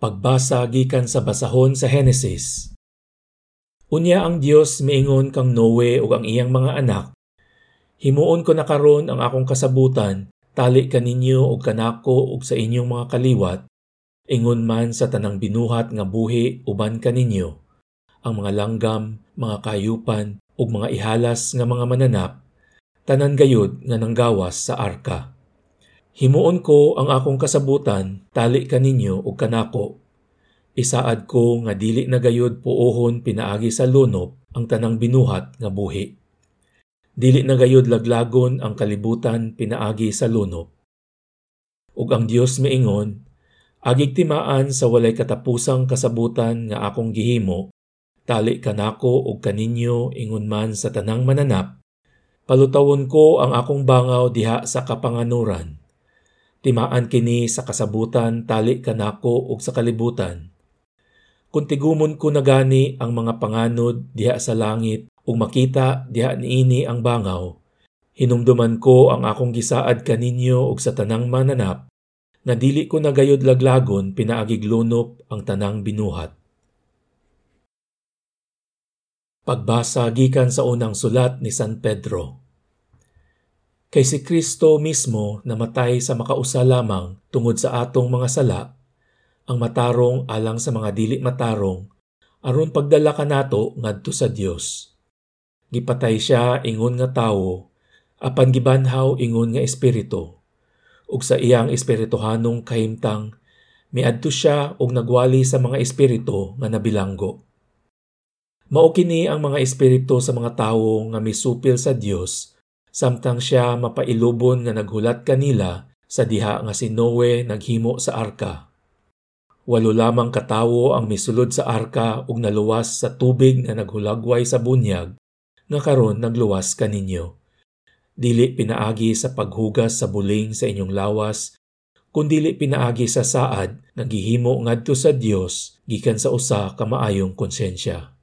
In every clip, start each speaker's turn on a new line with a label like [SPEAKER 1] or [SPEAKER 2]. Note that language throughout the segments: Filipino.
[SPEAKER 1] Pagbasa gikan sa basahon sa Henesis. Unya ang Dios miingon kang Noe ug ang iyang mga anak. Himuon ko na karon ang akong kasabutan, tali kaninyo ug kanako ug sa inyong mga kaliwat, ingon man sa tanang binuhat nga buhi uban kaninyo, ang mga langgam, mga kayupan ug mga ihalas nga mga mananap, tanan gayud nga nanggawas sa arka. Himuon ko ang akong kasabutan, tali kaninyo ug kanako. Isaad ko nga dili na gayud puohon pinaagi sa lunop ang tanang binuhat nga buhi. Dili na gayud laglagon ang kalibutan pinaagi sa lunop. Ug ang Dios miingon, agig timaan sa walay katapusang kasabutan nga akong gihimo, tali kanako ug kaninyo ingon man sa tanang mananap, palutawon ko ang akong bangaw diha sa kapanganuran Timaan kini sa kasabutan tali kanako ug sa kalibutan. Kung tigumon ko na gani ang mga panganod diha sa langit ug makita diha niini ang bangaw, hinumduman ko ang akong gisaad kaninyo ug sa tanang mananap nga dili ko nagayod laglagon pinaagig lunop ang tanang binuhat. Pagbasa gikan sa unang sulat ni San Pedro. Kay si Kristo mismo namatay sa makausa lamang tungod sa atong mga sala, ang matarong alang sa mga dili matarong, aron pagdala ka nato ngadto sa Dios. Gipatay siya ingon nga tawo, apan gibanhaw ingon nga espiritu. Ug sa iyang espirituhanong kahimtang, miadto siya og nagwali sa mga espiritu nga nabilanggo. Mao kini ang mga espiritu sa mga tawo nga misupil sa Dios samtang siya mapailubon nga naghulat kanila sa diha nga si Noe naghimo sa arka. Walo lamang katawo ang misulod sa arka ug naluwas sa tubig nga naghulagway sa bunyag nga karon nagluwas kaninyo. Dili pinaagi sa paghugas sa buling sa inyong lawas, kundili pinaagi sa saad nga gihimo ngadto sa Dios gikan sa usa ka maayong konsensya.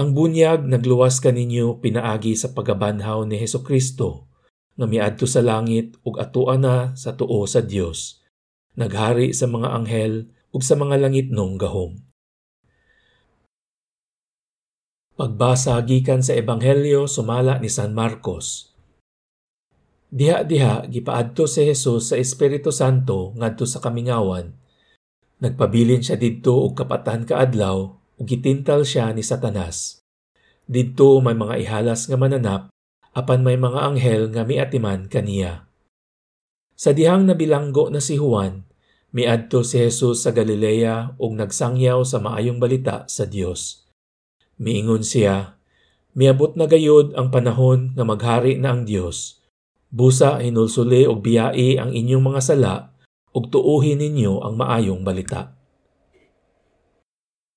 [SPEAKER 1] Ang bunyag nagluwas kaninyo pinaagi sa pagabanhaw ni Heso Kristo nga miadto sa langit ug atuan na sa tuo sa Dios. Naghari sa mga anghel ug sa mga langit nung gahom. Pagbasa gikan sa Ebanghelyo sumala ni San Marcos. Diha-diha gipaadto si Jesus sa Espiritu Santo ngadto sa kamingawan. Nagpabilin siya didto og kapatan kaadlaw ug gitintal siya ni Satanas. Didto may mga ihalas nga mananap apan may mga anghel nga miatiman kaniya. Sa dihang nabilanggo na si Juan, miadto si Jesus sa Galilea ug nagsangyaw sa maayong balita sa Dios. Miingon siya, miabot na gayod ang panahon nga maghari na ang Dios. Busa hinulsuli og biyai ang inyong mga sala ug tuuhin ninyo ang maayong balita.